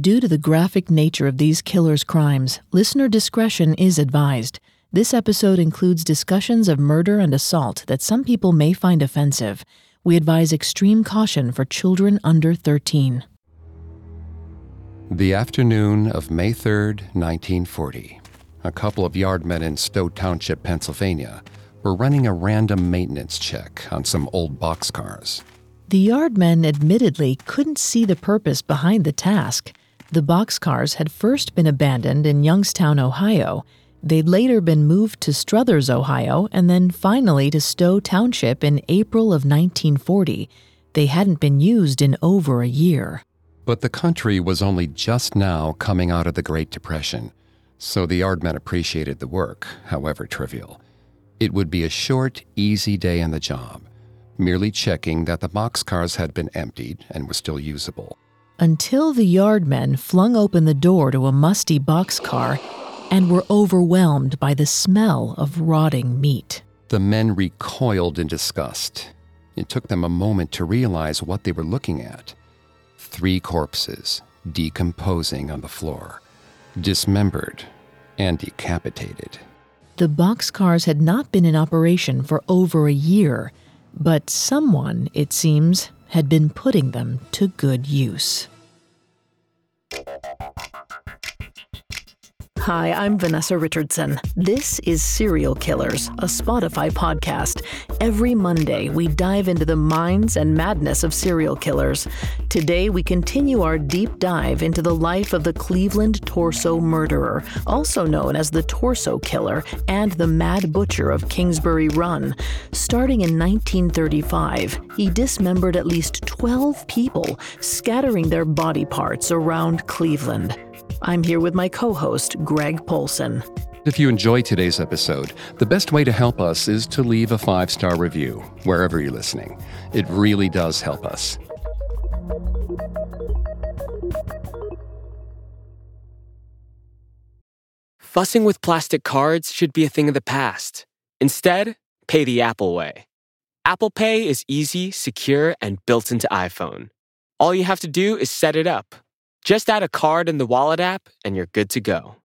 Due to the graphic nature of these killers' crimes, listener discretion is advised. This episode includes discussions of murder and assault that some people may find offensive. We advise extreme caution for children under 13. The afternoon of May 3rd, 1940, a couple of yardmen in Stowe Township, Pennsylvania, were running a random maintenance check on some old boxcars. The yardmen admittedly couldn't see the purpose behind the task. The boxcars had first been abandoned in Youngstown, Ohio. They'd later been moved to Struthers, Ohio, and then finally to Stowe Township in April of 1940. They hadn't been used in over a year. But the country was only just now coming out of the Great Depression, so the yardmen appreciated the work, however trivial. It would be a short, easy day on the job, merely checking that the boxcars had been emptied and were still usable until the yardmen flung open the door to a musty boxcar and were overwhelmed by the smell of rotting meat. The men recoiled in disgust. It took them a moment to realize what they were looking at three corpses decomposing on the floor, dismembered and decapitated. The boxcars had not been in operation for over a year, but someone, it seems, had been putting them to good use. Hi, I'm Vanessa Richardson. This is Serial Killers, a Spotify podcast. Every Monday, we dive into the minds and madness of serial killers. Today, we continue our deep dive into the life of the Cleveland torso murderer, also known as the Torso Killer and the Mad Butcher of Kingsbury Run. Starting in 1935, he dismembered at least 12 people, scattering their body parts around Cleveland. I'm here with my co host, Greg Polcyn. If you enjoy today's episode, the best way to help us is to leave a five star review wherever you're listening. It really does help us. Fussing with plastic cards should be a thing of the past. Instead, pay the Apple way. Apple Pay is easy, secure, and built into iPhone. All you have to do is set it up just add a card in the Wallet app and you're good to go.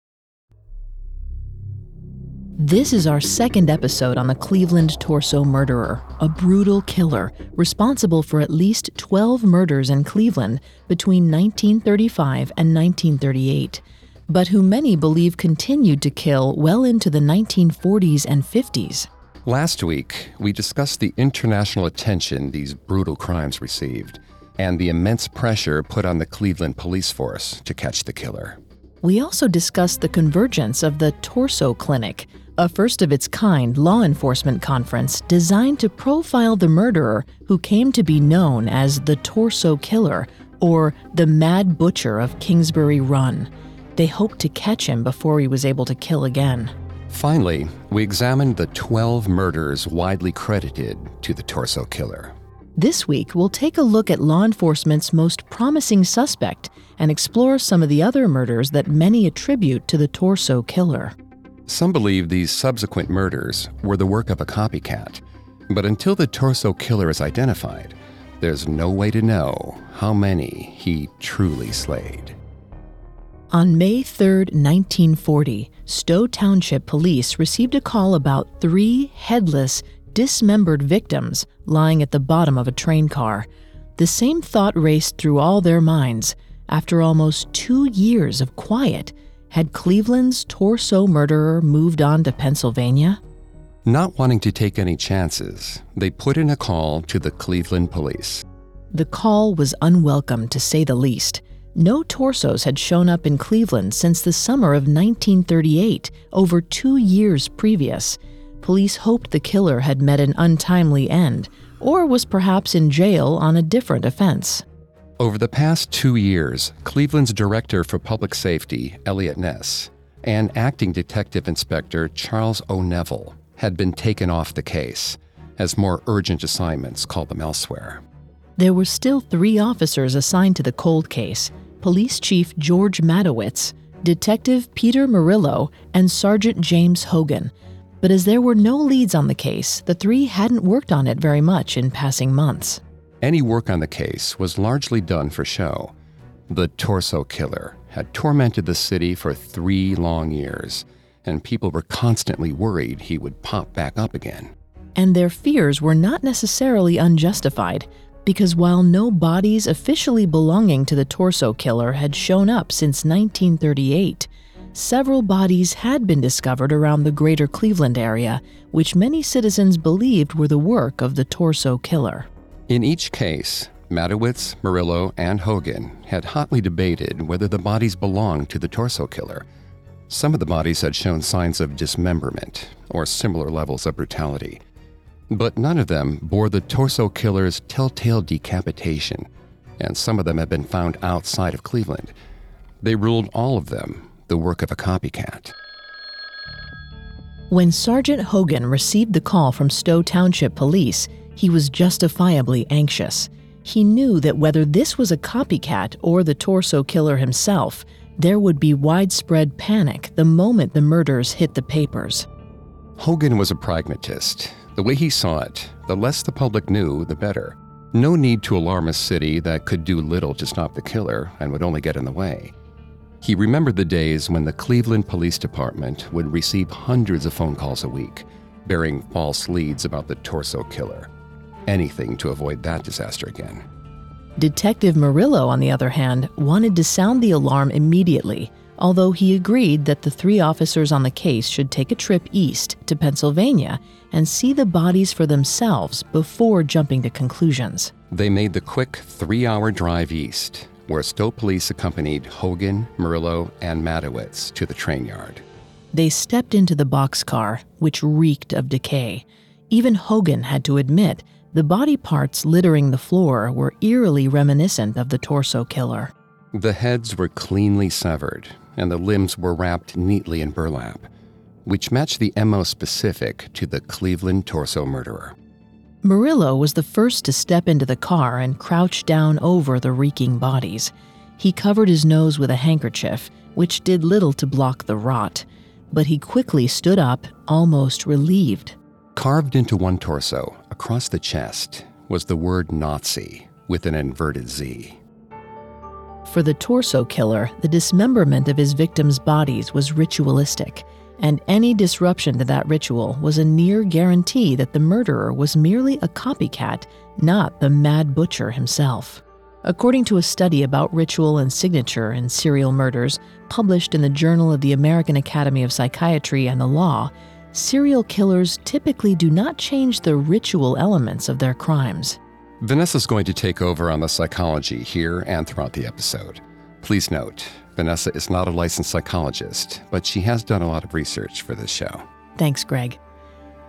This is our second episode on the Cleveland torso murderer, a brutal killer responsible for at least 12 murders in Cleveland between 1935 and 1938, but who many believe continued to kill well into the 1940s and 50s. Last week, we discussed the international attention these brutal crimes received and the immense pressure put on the Cleveland police force to catch the killer. We also discussed the convergence of the Torso Clinic, a first of its kind law enforcement conference designed to profile the murderer who came to be known as the Torso Killer or the Mad Butcher of Kingsbury Run. They hoped to catch him before he was able to kill again. Finally, we examined the 12 murders widely credited to the Torso Killer. This week, we'll take a look at law enforcement's most promising suspect and explore some of the other murders that many attribute to the torso killer. Some believe these subsequent murders were the work of a copycat, but until the torso killer is identified, there's no way to know how many he truly slayed. On May 3, 1940, Stowe Township Police received a call about three headless, dismembered victims lying at the bottom of a train car. The same thought raced through all their minds. After almost two years of quiet, had Cleveland's torso murderer moved on to Pennsylvania? Not wanting to take any chances, they put in a call to the Cleveland police. The call was unwelcome, to say the least. No torsos had shown up in Cleveland since the summer of 1938, over two years previous police hoped the killer had met an untimely end or was perhaps in jail on a different offense. Over the past two years, Cleveland's Director for Public Safety, Eliot Ness, and Acting Detective Inspector Charles O'Neville had been taken off the case, as more urgent assignments called them elsewhere. There were still three officers assigned to the cold case Police Chief George Matowitz, Detective Peter Merylo, and Sergeant James Hogan, but as there were no leads on the case, the three hadn't worked on it very much in passing months. Any work on the case was largely done for show. The Torso Killer had tormented the city for three long years, and people were constantly worried he would pop back up again. And their fears were not necessarily unjustified, because while no bodies officially belonging to the Torso Killer had shown up since 1938, several bodies had been discovered around the greater Cleveland area, which many citizens believed were the work of the Torso Killer. In each case, Matowitz, Merylo, and Hogan had hotly debated whether the bodies belonged to the torso killer. Some of the bodies had shown signs of dismemberment or similar levels of brutality, but none of them bore the torso killer's telltale decapitation, and some of them had been found outside of Cleveland. They ruled all of them the work of a copycat. When Sergeant Hogan received the call from Stowe Township Police, he was justifiably anxious. He knew that whether this was a copycat or the torso killer himself, there would be widespread panic the moment the murders hit the papers. Hogan was a pragmatist. The way he saw it, the less the public knew, the better. No need to alarm a city that could do little to stop the killer and would only get in the way. He remembered the days when the Cleveland Police Department would receive hundreds of phone calls a week, bearing false leads about the torso killer anything to avoid that disaster again. Detective Merylo, on the other hand, wanted to sound the alarm immediately, although he agreed that the three officers on the case should take a trip east to Pennsylvania and see the bodies for themselves before jumping to conclusions. They made the quick three hour drive east, where Stowe police accompanied Hogan, Merylo, and Matowitz to the train yard. They stepped into the boxcar, which reeked of decay. Even Hogan had to admit the body parts littering the floor were eerily reminiscent of the torso killer. The heads were cleanly severed, and the limbs were wrapped neatly in burlap, which matched the MO specific to the Cleveland torso murderer. Merylo was the first to step into the car and crouch down over the reeking bodies. He covered his nose with a handkerchief, which did little to block the rot, but he quickly stood up, almost relieved. Carved into one torso, across the chest, was the word Nazi with an inverted Z. For the torso killer, the dismemberment of his victims' bodies was ritualistic, and any disruption to that ritual was a near guarantee that the murderer was merely a copycat, not the mad butcher himself. According to a study about ritual and signature in serial murders published in the Journal of the American Academy of Psychiatry and the Law, serial killers typically do not change the ritual elements of their crimes. Vanessa's going to take over on the psychology here and throughout the episode. Please note, Vanessa is not a licensed psychologist, but she has done a lot of research for this show. Thanks, Greg.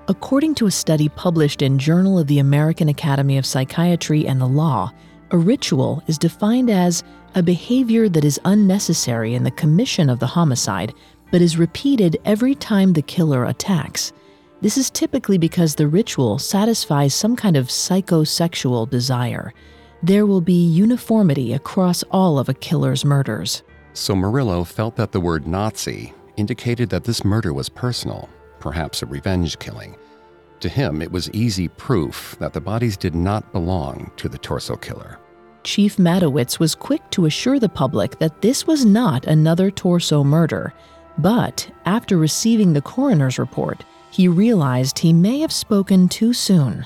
According to a study published in Journal of the American Academy of Psychiatry and the Law, a ritual is defined as a behavior that is unnecessary in the commission of the homicide but is repeated every time the killer attacks. This is typically because the ritual satisfies some kind of psychosexual desire. There will be uniformity across all of a killer's murders. So Merylo felt that the word Nazi indicated that this murder was personal, perhaps a revenge killing. To him, it was easy proof that the bodies did not belong to the torso killer. Chief Matowitz was quick to assure the public that this was not another torso murder. But after receiving the coroner's report, he realized he may have spoken too soon.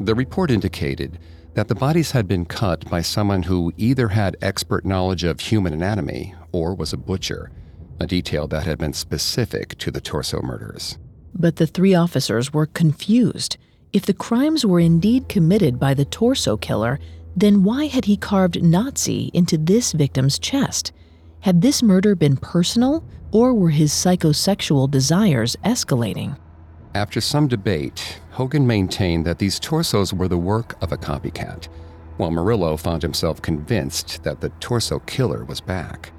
The report indicated that the bodies had been cut by someone who either had expert knowledge of human anatomy or was a butcher, a detail that had been specific to the torso murders. But the three officers were confused. If the crimes were indeed committed by the torso killer, then why had he carved Nazi into this victim's chest? Had this murder been personal, or were his psychosexual desires escalating? After some debate, Hogan maintained that these torsos were the work of a copycat, while Merylo found himself convinced that the torso killer was back.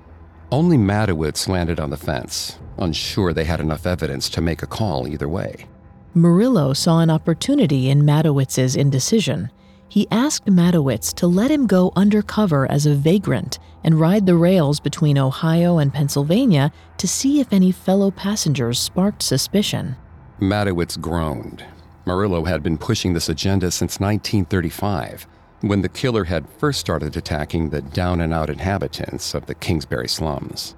Only Matowitz landed on the fence, unsure they had enough evidence to make a call either way. Merylo saw an opportunity in Matowitz's indecision he asked Matowitz to let him go undercover as a vagrant and ride the rails between Ohio and Pennsylvania to see if any fellow passengers sparked suspicion. Matowitz groaned. Merylo had been pushing this agenda since 1935, when the killer had first started attacking the down and out inhabitants of the Kingsbury slums.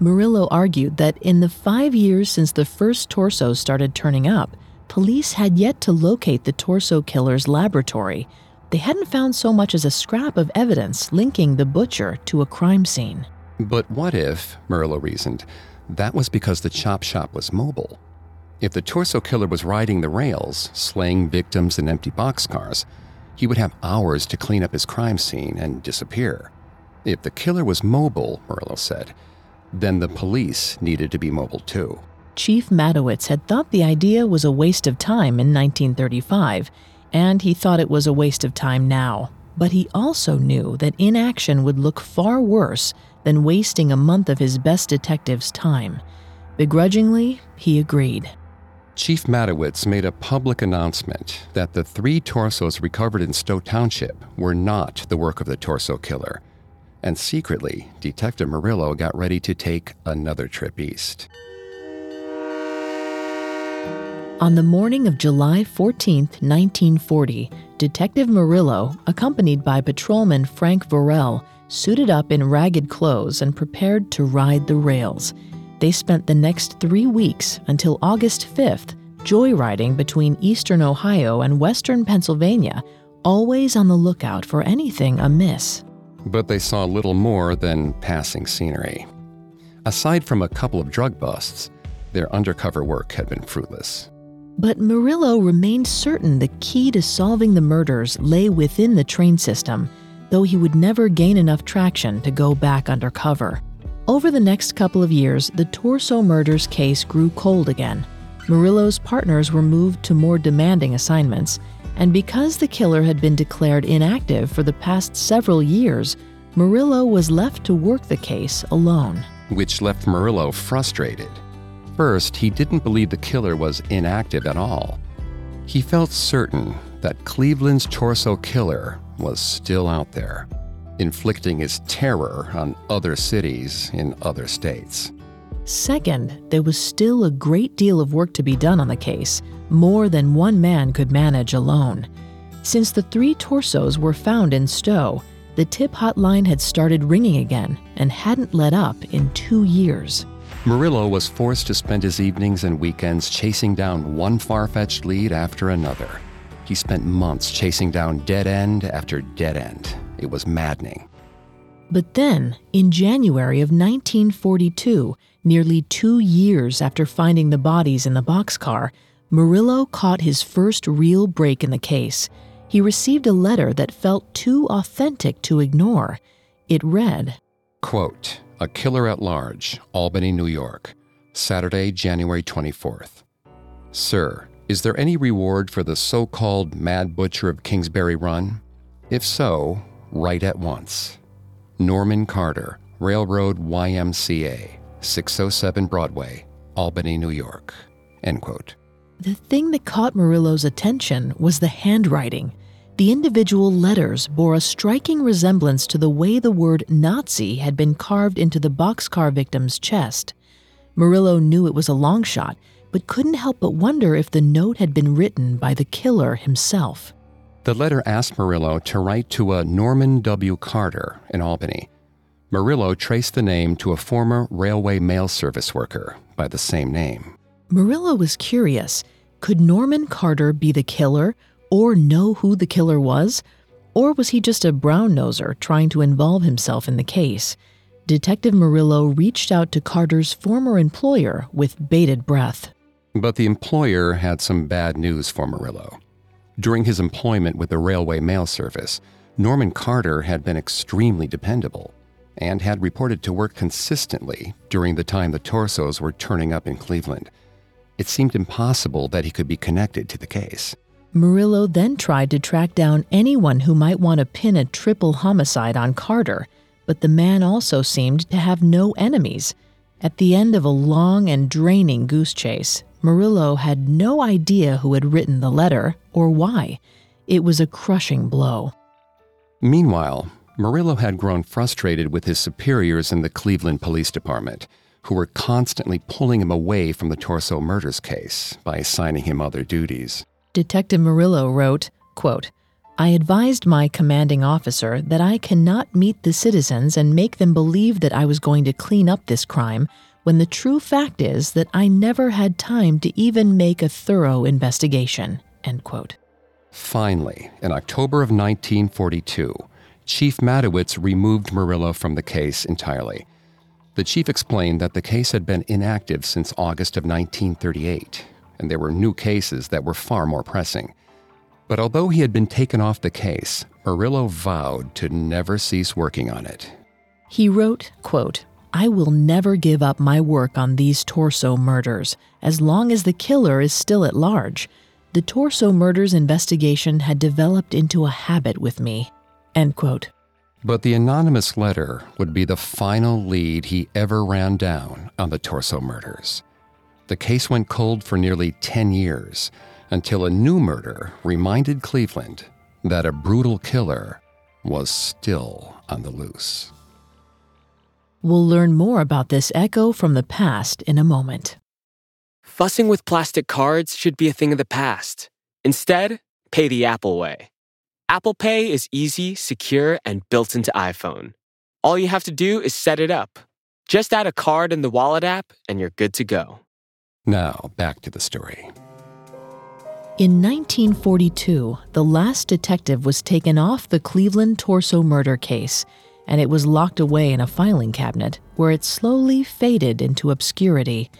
Merylo argued that in the five years since the first torsos started turning up, police had yet to locate the torso killer's laboratory. They hadn't found so much as a scrap of evidence linking the butcher to a crime scene. But what if, Merylo reasoned, that was because the chop shop was mobile? If the torso killer was riding the rails, slaying victims in empty boxcars, he would have hours to clean up his crime scene and disappear. If the killer was mobile, Merylo said, then the police needed to be mobile too. Chief Matowitz had thought the idea was a waste of time in 1935, and he thought it was a waste of time now. But he also knew that inaction would look far worse than wasting a month of his best detective's time. Begrudgingly, he agreed. Chief Matowitz made a public announcement that the three torsos recovered in Stowe Township were not the work of the torso killer. And secretly, Detective Merylo got ready to take another trip east. On the morning of July 14, 1940, Detective Merylo, accompanied by patrolman Frank Vorel, suited up in ragged clothes and prepared to ride the rails. They spent the next three weeks until August 5th joyriding between eastern Ohio and western Pennsylvania, always on the lookout for anything amiss. But they saw little more than passing scenery. Aside from a couple of drug busts, their undercover work had been fruitless. But Merylo remained certain the key to solving the murders lay within the train system, though he would never gain enough traction to go back undercover. Over the next couple of years, the Torso murders case grew cold again. Merylo's partners were moved to more demanding assignments, and because the killer had been declared inactive for the past several years, Merylo was left to work the case alone. Which left Merylo frustrated. First, he didn't believe the killer was inactive at all. He felt certain that Cleveland's torso killer was still out there, inflicting his terror on other cities in other states. Second, there was still a great deal of work to be done on the case, more than one man could manage alone. Since the three torsos were found in Stowe, the tip hotline had started ringing again and hadn't let up in two years. Merylo was forced to spend his evenings and weekends chasing down one far fetched lead after another. He spent months chasing down dead end after dead end. It was maddening. But then, in January of 1942, nearly two years after finding the bodies in the boxcar, Merylo caught his first real break in the case. He received a letter that felt too authentic to ignore. It read Quote, A Killer at Large, Albany, New York, Saturday, January 24th. Sir, is there any reward for the so called Mad Butcher of Kingsbury Run? If so, write at once. Norman Carter, Railroad YMCA, 607 Broadway, Albany, New York. End quote. The thing that caught Merylo's attention was the handwriting. The individual letters bore a striking resemblance to the way the word Nazi had been carved into the boxcar victim's chest. Merylo knew it was a long shot, but couldn't help but wonder if the note had been written by the killer himself. The letter asked Merylo to write to a Norman W. Carter in Albany. Merylo traced the name to a former railway mail service worker by the same name. Merylo was curious could Norman Carter be the killer or know who the killer was? Or was he just a brown noser trying to involve himself in the case? Detective Merylo reached out to Carter's former employer with bated breath. But the employer had some bad news for Merylo. During his employment with the Railway Mail Service, Norman Carter had been extremely dependable and had reported to work consistently during the time the torsos were turning up in Cleveland. It seemed impossible that he could be connected to the case. Merylo then tried to track down anyone who might want to pin a triple homicide on Carter, but the man also seemed to have no enemies. At the end of a long and draining goose chase, Merylo had no idea who had written the letter or why. It was a crushing blow. Meanwhile, Merylo had grown frustrated with his superiors in the Cleveland Police Department, who were constantly pulling him away from the Torso murders case by assigning him other duties. Detective Merylo wrote, quote, I advised my commanding officer that I cannot meet the citizens and make them believe that I was going to clean up this crime when the true fact is that I never had time to even make a thorough investigation. End quote. Finally, in October of 1942, Chief Matowitz removed Merylo from the case entirely. The chief explained that the case had been inactive since August of 1938, and there were new cases that were far more pressing. But although he had been taken off the case, Merylo vowed to never cease working on it. He wrote, quote, I will never give up my work on these torso murders as long as the killer is still at large. The torso murders investigation had developed into a habit with me. End quote. But the anonymous letter would be the final lead he ever ran down on the torso murders. The case went cold for nearly 10 years until a new murder reminded Cleveland that a brutal killer was still on the loose. We'll learn more about this echo from the past in a moment. Fussing with plastic cards should be a thing of the past. Instead, pay the Apple way. Apple Pay is easy, secure, and built into iPhone. All you have to do is set it up. Just add a card in the Wallet app, and you're good to go. Now, back to the story. In 1942, the last detective was taken off the Cleveland torso murder case and it was locked away in a filing cabinet where it slowly faded into obscurity.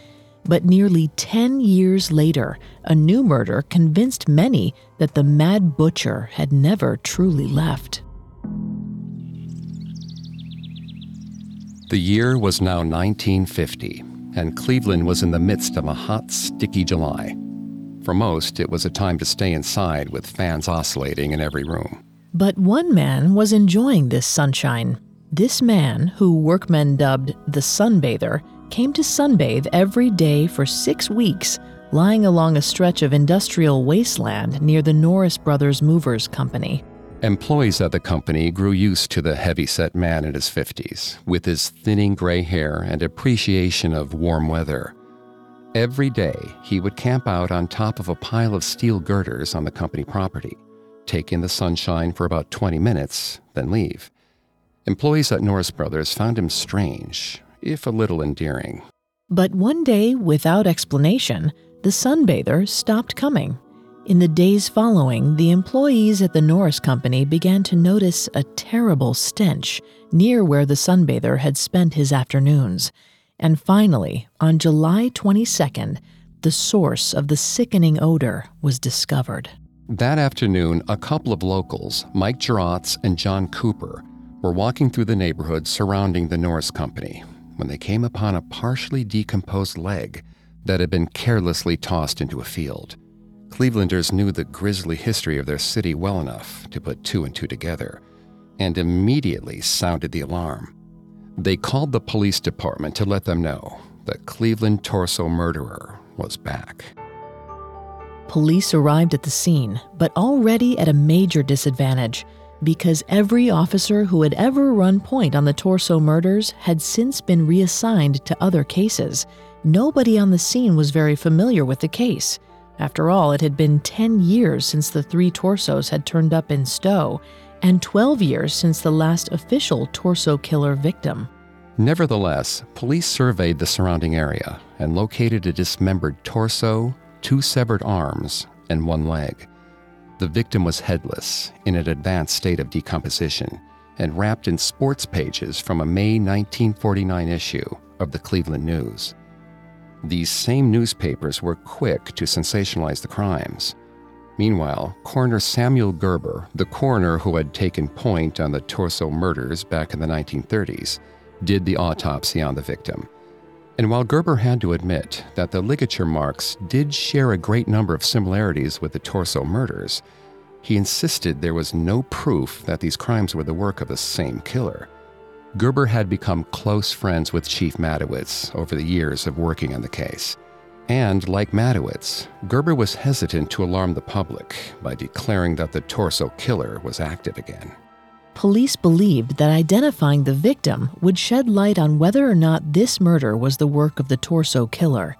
But nearly 10 years later, a new murder convinced many that the Mad Butcher had never truly left. The year was now 1950, and Cleveland was in the midst of a hot, sticky July. For most, it was a time to stay inside with fans oscillating in every room. But one man was enjoying this sunshine. This man, who workmen dubbed the sunbather, came to sunbathe every day for six weeks, lying along a stretch of industrial wasteland near the Norris Brothers Movers Company. Employees at the company grew used to the heavy-set man in his 50s, with his thinning gray hair and appreciation of warm weather. Every day, he would camp out on top of a pile of steel girders on the company property take in the sunshine for about 20 minutes, then leave. Employees at Norris Brothers found him strange, if a little endearing. But one day, without explanation, the sunbather stopped coming. In the days following, the employees at the Norris Company began to notice a terrible stench near where the sunbather had spent his afternoons. And finally, on July 22nd, the source of the sickening odor was discovered. That afternoon, a couple of locals, Mike Gerotz and John Cooper, were walking through the neighborhood surrounding the Norris Company when they came upon a partially decomposed leg that had been carelessly tossed into a field. Clevelanders knew the grisly history of their city well enough to put two and two together and immediately sounded the alarm. They called the police department to let them know the Cleveland torso murderer was back. Police arrived at the scene, but already at a major disadvantage because every officer who had ever run point on the torso murders had since been reassigned to other cases. Nobody on the scene was very familiar with the case. After all, it had been 10 years since the three torsos had turned up in Stowe, and 12 years since the last official torso killer victim. Nevertheless, police surveyed the surrounding area and located a dismembered torso, two severed arms, and one leg. The victim was headless, in an advanced state of decomposition, and wrapped in sports pages from a May 1949 issue of the Cleveland News. These same newspapers were quick to sensationalize the crimes. Meanwhile, coroner Samuel Gerber, the coroner who had taken point on the torso murders back in the 1930s, did the autopsy on the victim and while Gerber had to admit that the ligature marks did share a great number of similarities with the torso murders, he insisted there was no proof that these crimes were the work of the same killer. Gerber had become close friends with Chief Matowitz over the years of working on the case. And like Matowitz, Gerber was hesitant to alarm the public by declaring that the torso killer was active again. Police believed that identifying the victim would shed light on whether or not this murder was the work of the torso killer.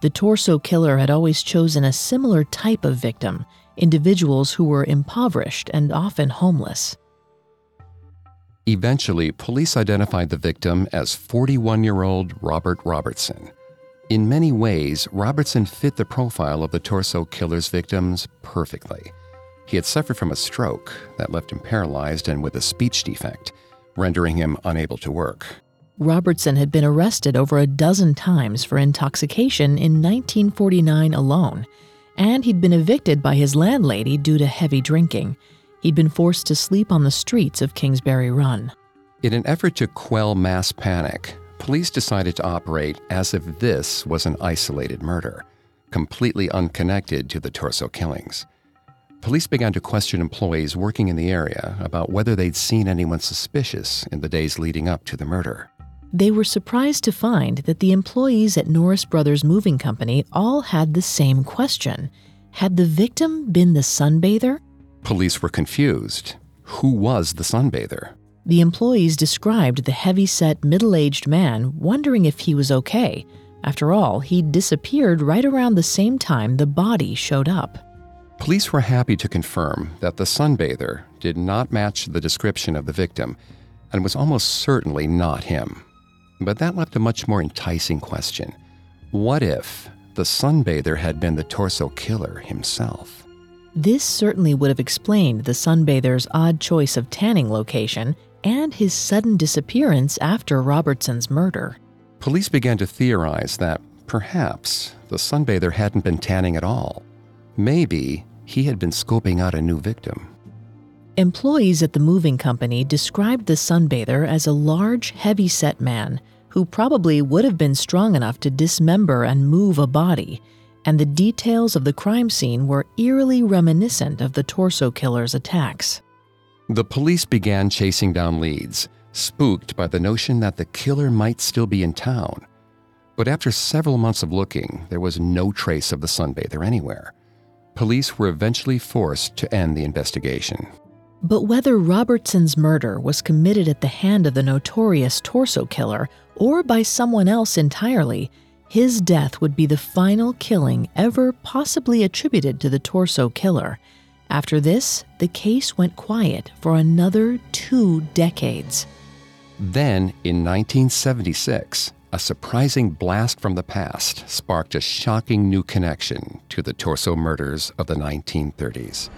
The torso killer had always chosen a similar type of victim, individuals who were impoverished and often homeless. Eventually, police identified the victim as 41 year old Robert Robertson. In many ways, Robertson fit the profile of the torso killer's victims perfectly. He had suffered from a stroke that left him paralyzed and with a speech defect, rendering him unable to work. Robertson had been arrested over a dozen times for intoxication in 1949 alone, and he'd been evicted by his landlady due to heavy drinking. He'd been forced to sleep on the streets of Kingsbury Run. In an effort to quell mass panic, police decided to operate as if this was an isolated murder, completely unconnected to the torso killings. Police began to question employees working in the area about whether they'd seen anyone suspicious in the days leading up to the murder. They were surprised to find that the employees at Norris Brothers Moving Company all had the same question Had the victim been the sunbather? Police were confused. Who was the sunbather? The employees described the heavy set, middle aged man, wondering if he was okay. After all, he'd disappeared right around the same time the body showed up. Police were happy to confirm that the sunbather did not match the description of the victim and was almost certainly not him. But that left a much more enticing question What if the sunbather had been the torso killer himself? This certainly would have explained the sunbather's odd choice of tanning location and his sudden disappearance after Robertson's murder. Police began to theorize that perhaps the sunbather hadn't been tanning at all. Maybe he had been scoping out a new victim. Employees at the moving company described the sunbather as a large, heavy set man who probably would have been strong enough to dismember and move a body and the details of the crime scene were eerily reminiscent of the torso killer's attacks. The police began chasing down leads, spooked by the notion that the killer might still be in town. But after several months of looking, there was no trace of the sunbather anywhere. Police were eventually forced to end the investigation. But whether Robertson's murder was committed at the hand of the notorious torso killer or by someone else entirely, his death would be the final killing ever possibly attributed to the torso killer. After this, the case went quiet for another two decades. Then, in 1976, a surprising blast from the past sparked a shocking new connection to the torso murders of the 1930s.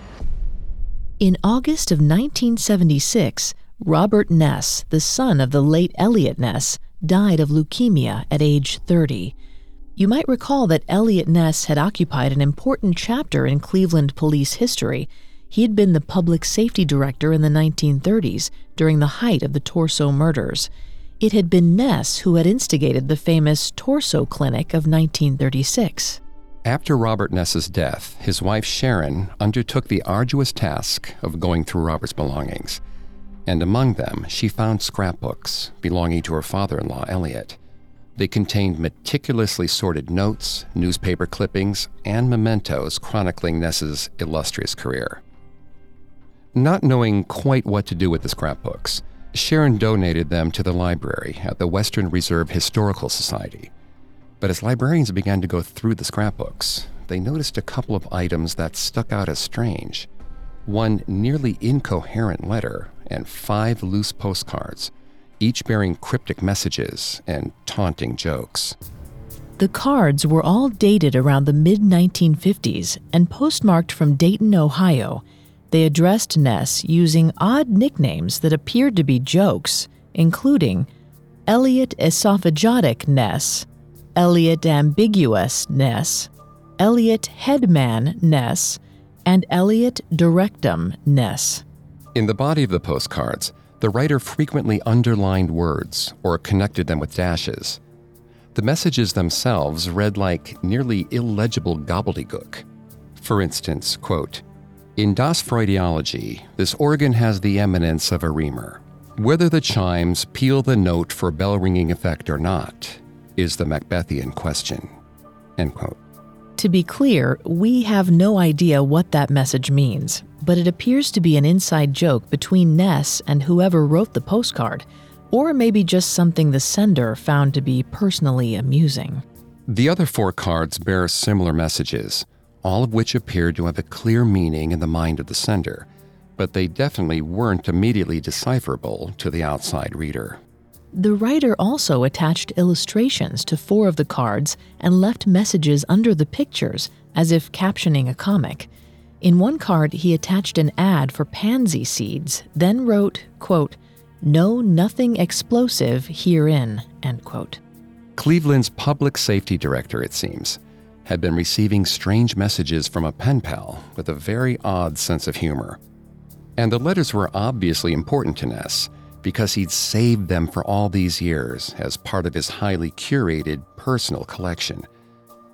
In August of 1976, Robert Ness, the son of the late Eliot Ness, died of leukemia at age 30. You might recall that Eliot Ness had occupied an important chapter in Cleveland police history. He had been the public safety director in the 1930s during the height of the Torso murders. It had been Ness who had instigated the famous Torso Clinic of 1936. After Robert Ness's death, his wife Sharon undertook the arduous task of going through Robert's belongings and among them she found scrapbooks belonging to her father in law, Eliot. They contained meticulously sorted notes, newspaper clippings, and mementos chronicling Ness's illustrious career. Not knowing quite what to do with the scrapbooks, Sharon donated them to the library at the Western Reserve Historical Society. But as librarians began to go through the scrapbooks, they noticed a couple of items that stuck out as strange. One nearly incoherent letter and five loose postcards, each bearing cryptic messages and taunting jokes. The cards were all dated around the mid 1950s and postmarked from Dayton, Ohio. They addressed Ness using odd nicknames that appeared to be jokes, including Eliot Esophagotic Ness, Eliot Ambiguous Ness, Eliot Headman Ness, and Eliot Directum Ness. In the body of the postcards, the writer frequently underlined words or connected them with dashes. The messages themselves read like nearly illegible gobbledygook. For instance, quote, in Das Freudiology, this organ has the eminence of a reamer. Whether the chimes peal the note for bell ringing effect or not is the Macbethian question. End quote. To be clear, we have no idea what that message means, but it appears to be an inside joke between Ness and whoever wrote the postcard, or maybe just something the sender found to be personally amusing. The other four cards bear similar messages, all of which appeared to have a clear meaning in the mind of the sender, but they definitely weren't immediately decipherable to the outside reader. The writer also attached illustrations to four of the cards and left messages under the pictures as if captioning a comic. In one card, he attached an ad for pansy seeds, then wrote, quote, No nothing explosive herein, end quote. Cleveland's public safety director, it seems, had been receiving strange messages from a pen pal with a very odd sense of humor. And the letters were obviously important to Ness because he'd saved them for all these years as part of his highly curated personal collection.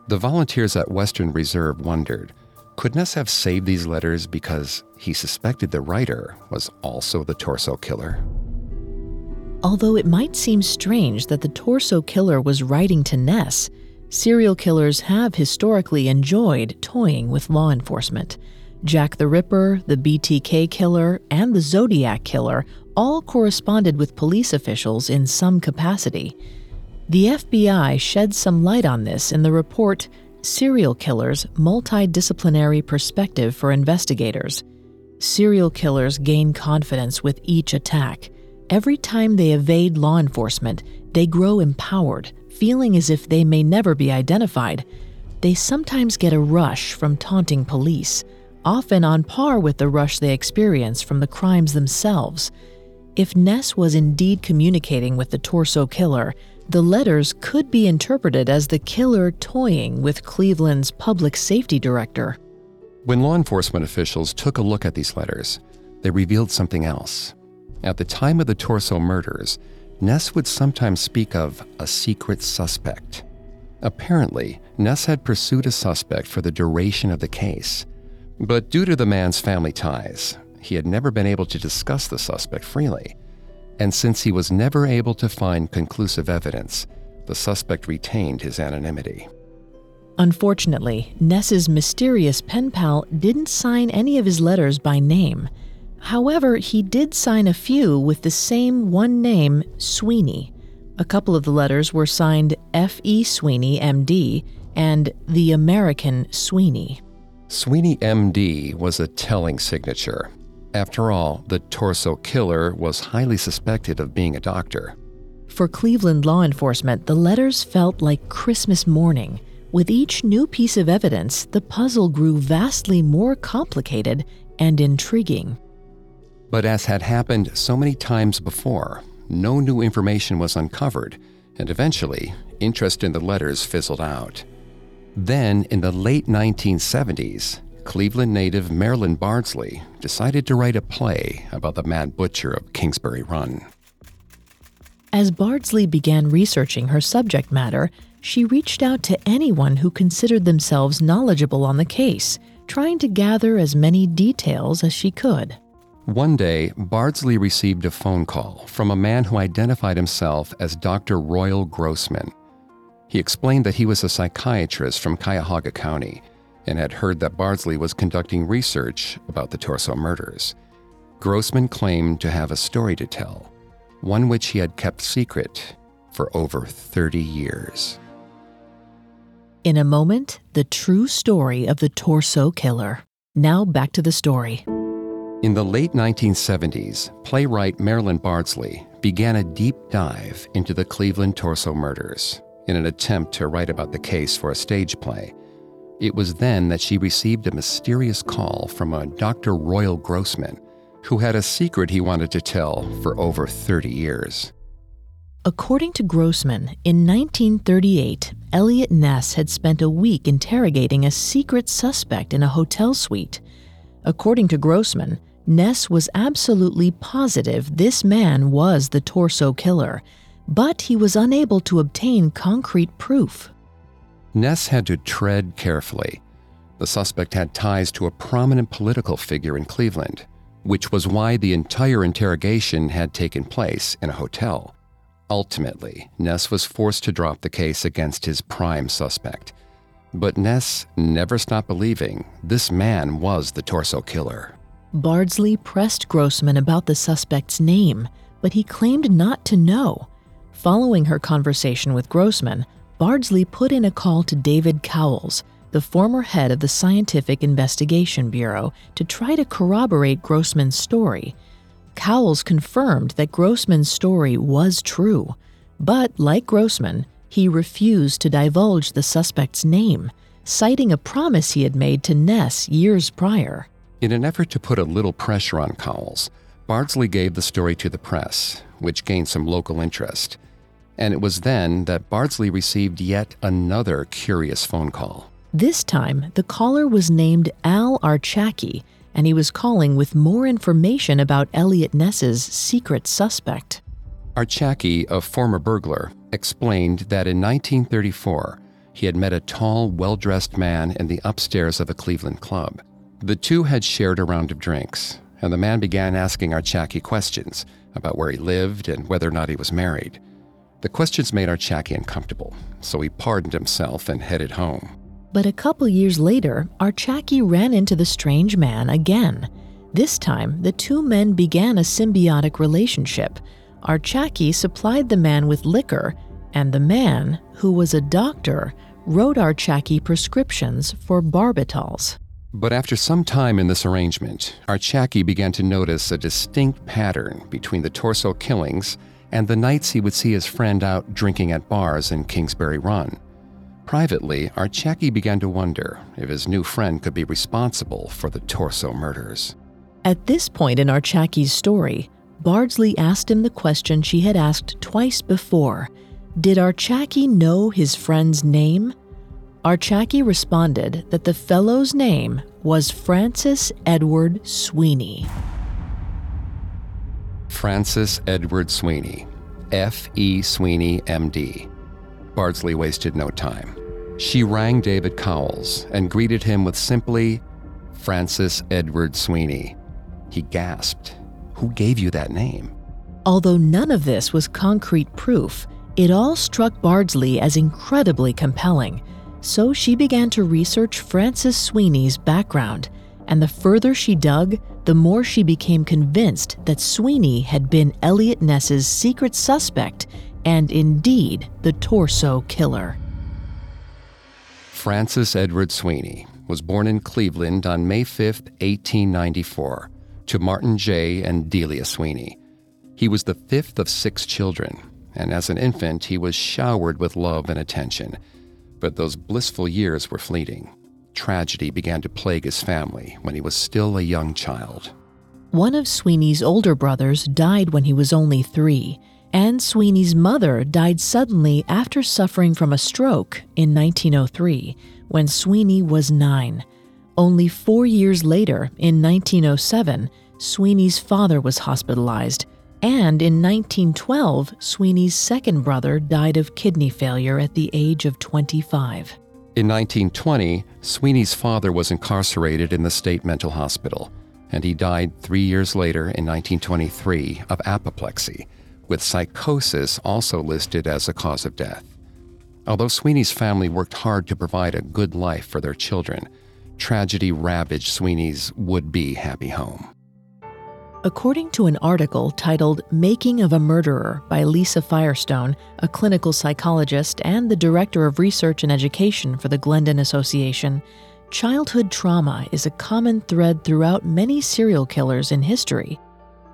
The volunteers at Western Reserve wondered could Ness have saved these letters because he suspected the writer was also the torso killer? Although it might seem strange that the torso killer was writing to Ness, serial killers have historically enjoyed toying with law enforcement. Jack the Ripper, the BTK killer, and the Zodiac killer all corresponded with police officials in some capacity. The FBI shed some light on this in the report Serial Killers Multidisciplinary Perspective for Investigators. Serial killers gain confidence with each attack. Every time they evade law enforcement, they grow empowered, feeling as if they may never be identified. They sometimes get a rush from taunting police often on par with the rush they experience from the crimes themselves. If Ness was indeed communicating with the torso killer, the letters could be interpreted as the killer toying with Cleveland's public safety director. When law enforcement officials took a look at these letters, they revealed something else. At the time of the torso murders, Ness would sometimes speak of a secret suspect. Apparently, Ness had pursued a suspect for the duration of the case, but due to the man's family ties, he had never been able to discuss the suspect freely. And since he was never able to find conclusive evidence, the suspect retained his anonymity. Unfortunately, Ness's mysterious pen pal didn't sign any of his letters by name. However, he did sign a few with the same one name, Sweeney. A couple of the letters were signed F.E. Sweeney, MD, and The American Sweeney. Sweeney MD was a telling signature. After all, the torso killer was highly suspected of being a doctor. For Cleveland law enforcement, the letters felt like Christmas morning. With each new piece of evidence, the puzzle grew vastly more complicated and intriguing. But as had happened so many times before, no new information was uncovered, and eventually, interest in the letters fizzled out. Then, in the late 1970s, Cleveland native Marilyn Bardsley decided to write a play about the Mad Butcher of Kingsbury Run. As Bardsley began researching her subject matter, she reached out to anyone who considered themselves knowledgeable on the case, trying to gather as many details as she could. One day, Bardsley received a phone call from a man who identified himself as Dr. Royal Grossman. He explained that he was a psychiatrist from Cuyahoga County and had heard that Bardsley was conducting research about the Torso murders. Grossman claimed to have a story to tell, one which he had kept secret for over 30 years. In a moment, the true story of the Torso Killer. Now back to the story. In the late 1970s, playwright Marilyn Bardsley began a deep dive into the Cleveland Torso murders in an attempt to write about the case for a stage play. It was then that she received a mysterious call from a Dr. Royal Grossman, who had a secret he wanted to tell for over 30 years. According to Grossman, in 1938, Eliot Ness had spent a week interrogating a secret suspect in a hotel suite. According to Grossman, Ness was absolutely positive this man was the torso killer but he was unable to obtain concrete proof. Ness had to tread carefully. The suspect had ties to a prominent political figure in Cleveland, which was why the entire interrogation had taken place in a hotel. Ultimately, Ness was forced to drop the case against his prime suspect. But Ness never stopped believing this man was the torso killer. Bardsley pressed Grossman about the suspect's name, but he claimed not to know. Following her conversation with Grossman, Bardsley put in a call to David Cowles, the former head of the Scientific Investigation Bureau, to try to corroborate Grossman's story. Cowles confirmed that Grossman's story was true, but like Grossman, he refused to divulge the suspect's name, citing a promise he had made to Ness years prior. In an effort to put a little pressure on Cowles, Bardsley gave the story to the press, which gained some local interest. And it was then that Bardsley received yet another curious phone call. This time, the caller was named Al Archacki, and he was calling with more information about Eliot Ness's secret suspect. Archacki, a former burglar, explained that in 1934 he had met a tall, well dressed man in the upstairs of a Cleveland club. The two had shared a round of drinks, and the man began asking Archacki questions about where he lived and whether or not he was married. The questions made Archacki uncomfortable, so he pardoned himself and headed home. But a couple years later, Archacki ran into the strange man again. This time, the two men began a symbiotic relationship. Archacki supplied the man with liquor, and the man, who was a doctor, wrote Archacki prescriptions for barbitals. But after some time in this arrangement, Archacki began to notice a distinct pattern between the torso killings and the nights he would see his friend out drinking at bars in Kingsbury Run. Privately, Archacki began to wonder if his new friend could be responsible for the torso murders. At this point in Archacki's story, Bardsley asked him the question she had asked twice before Did Archacki know his friend's name? Archacki responded that the fellow's name was Francis Edward Sweeney. Francis Edward Sweeney, F. E. Sweeney, M.D. Bardsley wasted no time. She rang David Cowles and greeted him with simply, Francis Edward Sweeney. He gasped. Who gave you that name? Although none of this was concrete proof, it all struck Bardsley as incredibly compelling. So she began to research Francis Sweeney's background, and the further she dug, the more she became convinced that Sweeney had been Eliot Ness's secret suspect and indeed the torso killer. Francis Edward Sweeney was born in Cleveland on May 5, 1894, to Martin J. and Delia Sweeney. He was the fifth of six children, and as an infant, he was showered with love and attention. But those blissful years were fleeting. Tragedy began to plague his family when he was still a young child. One of Sweeney's older brothers died when he was only three, and Sweeney's mother died suddenly after suffering from a stroke in 1903 when Sweeney was nine. Only four years later, in 1907, Sweeney's father was hospitalized, and in 1912, Sweeney's second brother died of kidney failure at the age of 25. In 1920, Sweeney's father was incarcerated in the state mental hospital, and he died three years later in 1923 of apoplexy, with psychosis also listed as a cause of death. Although Sweeney's family worked hard to provide a good life for their children, tragedy ravaged Sweeney's would be happy home. According to an article titled Making of a Murderer by Lisa Firestone, a clinical psychologist and the director of research and education for the Glendon Association, childhood trauma is a common thread throughout many serial killers in history.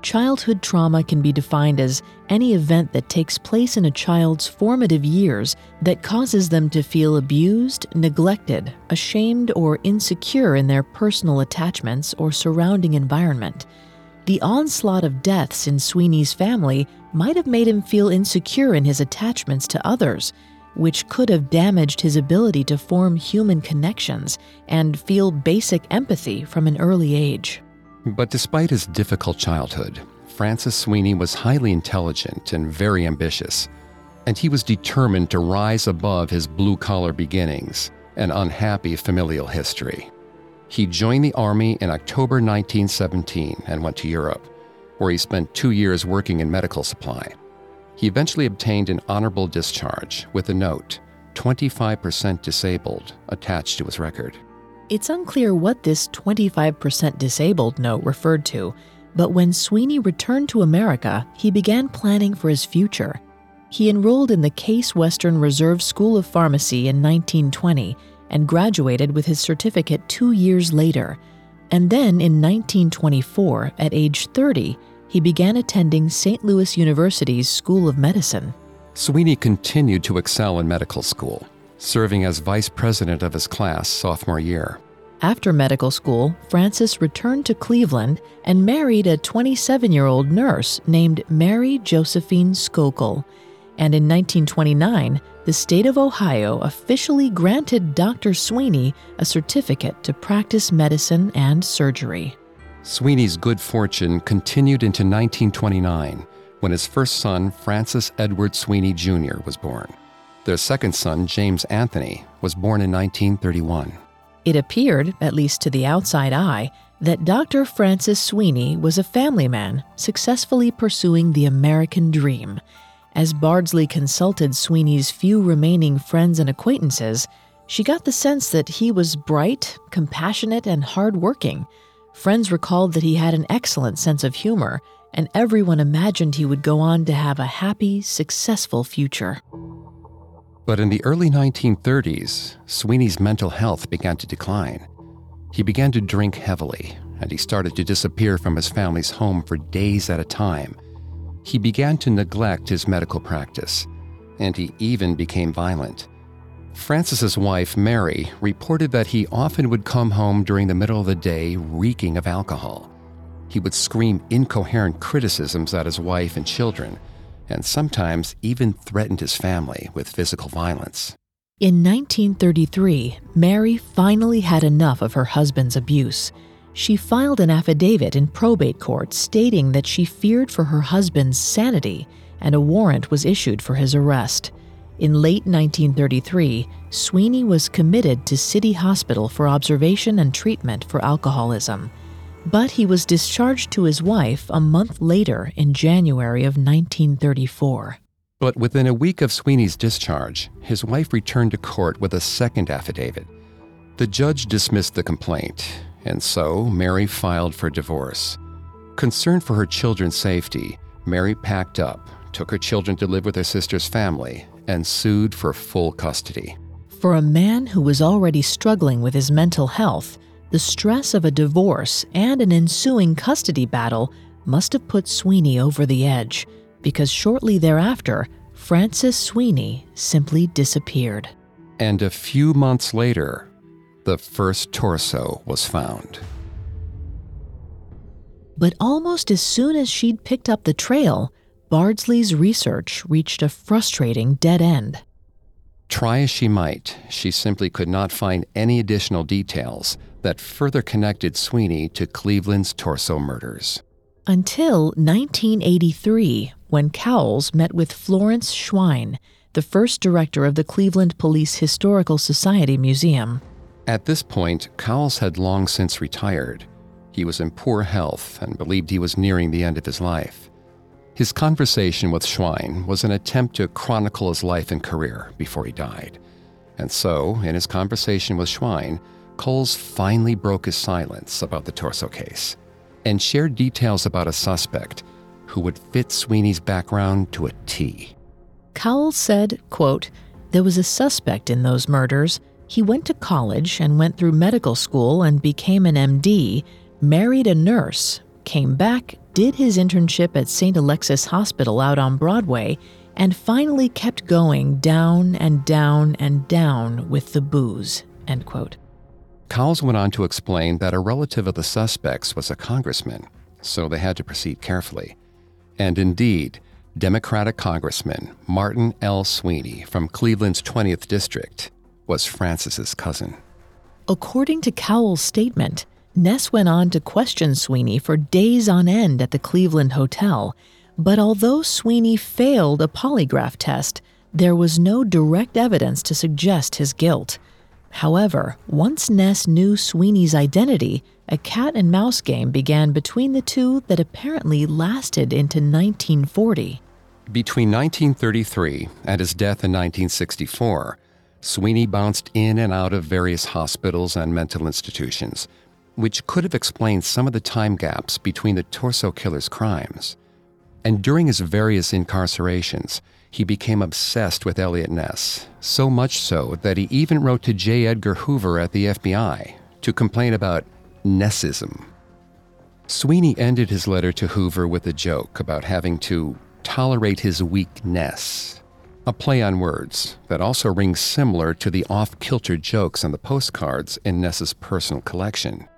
Childhood trauma can be defined as any event that takes place in a child's formative years that causes them to feel abused, neglected, ashamed, or insecure in their personal attachments or surrounding environment. The onslaught of deaths in Sweeney's family might have made him feel insecure in his attachments to others, which could have damaged his ability to form human connections and feel basic empathy from an early age. But despite his difficult childhood, Francis Sweeney was highly intelligent and very ambitious, and he was determined to rise above his blue collar beginnings and unhappy familial history. He joined the Army in October 1917 and went to Europe, where he spent two years working in medical supply. He eventually obtained an honorable discharge with a note, 25% disabled, attached to his record. It's unclear what this 25% disabled note referred to, but when Sweeney returned to America, he began planning for his future. He enrolled in the Case Western Reserve School of Pharmacy in 1920 and graduated with his certificate two years later. And then in 1924, at age 30, he began attending St. Louis University's School of Medicine. Sweeney continued to excel in medical school, serving as vice president of his class sophomore year. After medical school, Francis returned to Cleveland and married a 27 year old nurse named Mary Josephine Skokel. And in 1929, the state of Ohio officially granted Dr. Sweeney a certificate to practice medicine and surgery. Sweeney's good fortune continued into 1929 when his first son, Francis Edward Sweeney Jr., was born. Their second son, James Anthony, was born in 1931. It appeared, at least to the outside eye, that Dr. Francis Sweeney was a family man successfully pursuing the American dream. As Bardsley consulted Sweeney's few remaining friends and acquaintances, she got the sense that he was bright, compassionate, and hardworking. Friends recalled that he had an excellent sense of humor, and everyone imagined he would go on to have a happy, successful future. But in the early 1930s, Sweeney's mental health began to decline. He began to drink heavily, and he started to disappear from his family's home for days at a time. He began to neglect his medical practice, and he even became violent. Francis's wife, Mary, reported that he often would come home during the middle of the day reeking of alcohol. He would scream incoherent criticisms at his wife and children and sometimes even threatened his family with physical violence. In 1933, Mary finally had enough of her husband's abuse. She filed an affidavit in probate court stating that she feared for her husband's sanity, and a warrant was issued for his arrest. In late 1933, Sweeney was committed to City Hospital for observation and treatment for alcoholism but he was discharged to his wife a month later in January of 1934. But within a week of Sweeney's discharge, his wife returned to court with a second affidavit. The judge dismissed the complaint, and so Mary filed for divorce. Concerned for her children's safety, Mary packed up, took her children to live with her sister's family, and sued for full custody. For a man who was already struggling with his mental health, the stress of a divorce and an ensuing custody battle must have put Sweeney over the edge, because shortly thereafter, Francis Sweeney simply disappeared. And a few months later, the first torso was found. But almost as soon as she'd picked up the trail, Bardsley's research reached a frustrating dead end. Try as she might, she simply could not find any additional details that further connected Sweeney to Cleveland's torso murders. Until 1983, when Cowles met with Florence Schwein, the first director of the Cleveland Police Historical Society Museum. At this point, Cowles had long since retired. He was in poor health and believed he was nearing the end of his life. His conversation with Schwein was an attempt to chronicle his life and career before he died. And so, in his conversation with Schwein, Cowles finally broke his silence about the torso case and shared details about a suspect who would fit Sweeney's background to a T. Cowles said, quote, There was a suspect in those murders. He went to college and went through medical school and became an MD, married a nurse, came back, did his internship at St. Alexis Hospital out on Broadway, and finally kept going down and down and down with the booze. End quote. Cowles went on to explain that a relative of the suspects was a congressman, so they had to proceed carefully. And indeed, Democratic Congressman Martin L. Sweeney from Cleveland's 20th District was Francis's cousin. According to Cowles' statement, Ness went on to question Sweeney for days on end at the Cleveland Hotel, but although Sweeney failed a polygraph test, there was no direct evidence to suggest his guilt. However, once Ness knew Sweeney's identity, a cat and mouse game began between the two that apparently lasted into 1940. Between 1933 and his death in 1964, Sweeney bounced in and out of various hospitals and mental institutions, which could have explained some of the time gaps between the torso killer's crimes. And during his various incarcerations, he became obsessed with Eliot Ness, so much so that he even wrote to J. Edgar Hoover at the FBI to complain about Nessism. Sweeney ended his letter to Hoover with a joke about having to tolerate his weakness, a play on words that also rings similar to the off kilter jokes on the postcards in Ness's personal collection.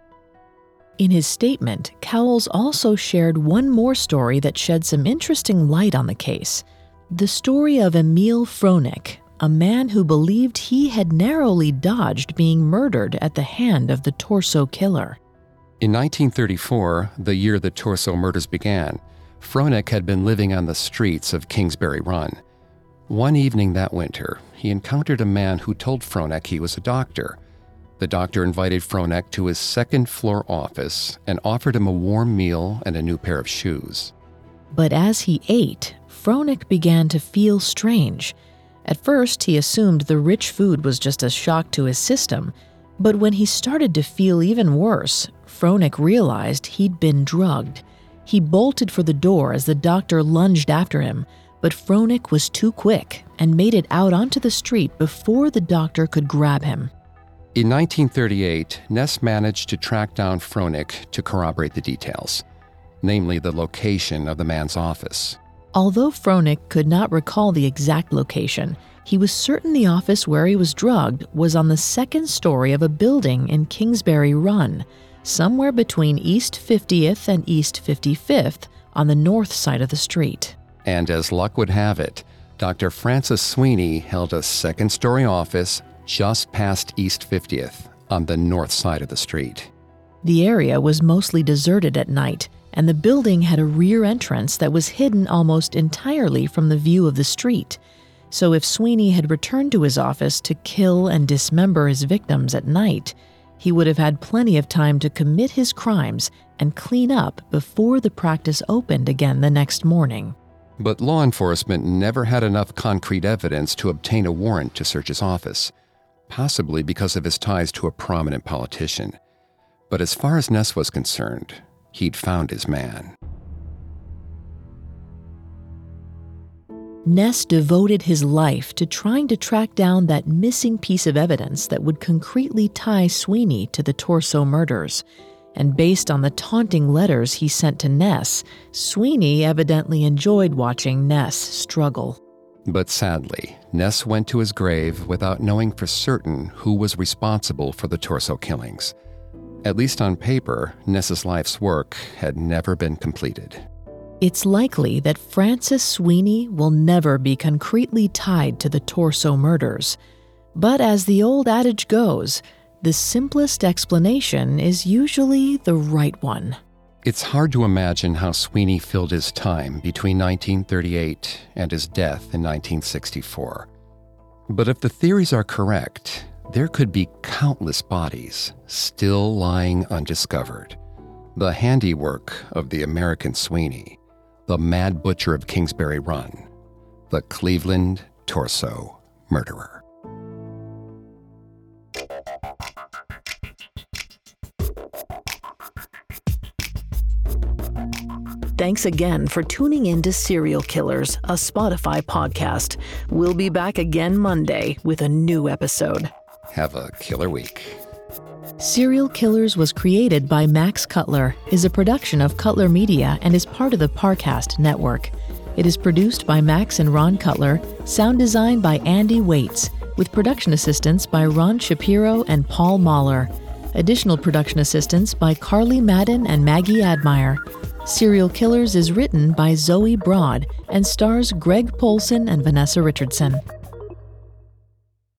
In his statement, Cowles also shared one more story that shed some interesting light on the case the story of Emil Fronek, a man who believed he had narrowly dodged being murdered at the hand of the torso killer. In 1934, the year the torso murders began, Fronek had been living on the streets of Kingsbury Run. One evening that winter, he encountered a man who told Fronek he was a doctor. The doctor invited Fronek to his second floor office and offered him a warm meal and a new pair of shoes. But as he ate, Fronek began to feel strange. At first, he assumed the rich food was just a shock to his system, but when he started to feel even worse, Fronek realized he'd been drugged. He bolted for the door as the doctor lunged after him, but Fronek was too quick and made it out onto the street before the doctor could grab him. In 1938, Ness managed to track down Fronek to corroborate the details, namely the location of the man's office. Although Fronek could not recall the exact location, he was certain the office where he was drugged was on the second story of a building in Kingsbury Run, somewhere between East 50th and East 55th on the north side of the street. And as luck would have it, Dr. Francis Sweeney held a second story office just past East 50th on the north side of the street. The area was mostly deserted at night, and the building had a rear entrance that was hidden almost entirely from the view of the street. So if Sweeney had returned to his office to kill and dismember his victims at night, he would have had plenty of time to commit his crimes and clean up before the practice opened again the next morning. But law enforcement never had enough concrete evidence to obtain a warrant to search his office, possibly because of his ties to a prominent politician. But as far as Ness was concerned, he'd found his man. Ness devoted his life to trying to track down that missing piece of evidence that would concretely tie Sweeney to the torso murders and based on the taunting letters he sent to Ness, Sweeney evidently enjoyed watching Ness struggle. But sadly, Ness went to his grave without knowing for certain who was responsible for the torso killings. At least on paper, Ness's life's work had never been completed. It's likely that Francis Sweeney will never be concretely tied to the torso murders. But as the old adage goes, the simplest explanation is usually the right one. It's hard to imagine how Sweeney filled his time between 1938 and his death in 1964. But if the theories are correct, there could be countless bodies still lying undiscovered. The handiwork of the American Sweeney, the mad butcher of Kingsbury Run, the Cleveland torso murderer. Thanks again for tuning in to Serial Killers, a Spotify podcast. We'll be back again Monday with a new episode. Have a killer week. Serial Killers was created by Max Cutler, is a production of Cutler Media, and is part of the Parcast network. It is produced by Max and Ron Cutler, sound design by Andy Waits, with production assistance by Ron Shapiro and Paul Mahler. Additional production assistance by Carly Madden and Maggie Admire. Serial Killers is written by Zoe Broad and stars Greg Polcyn and Vanessa Richardson.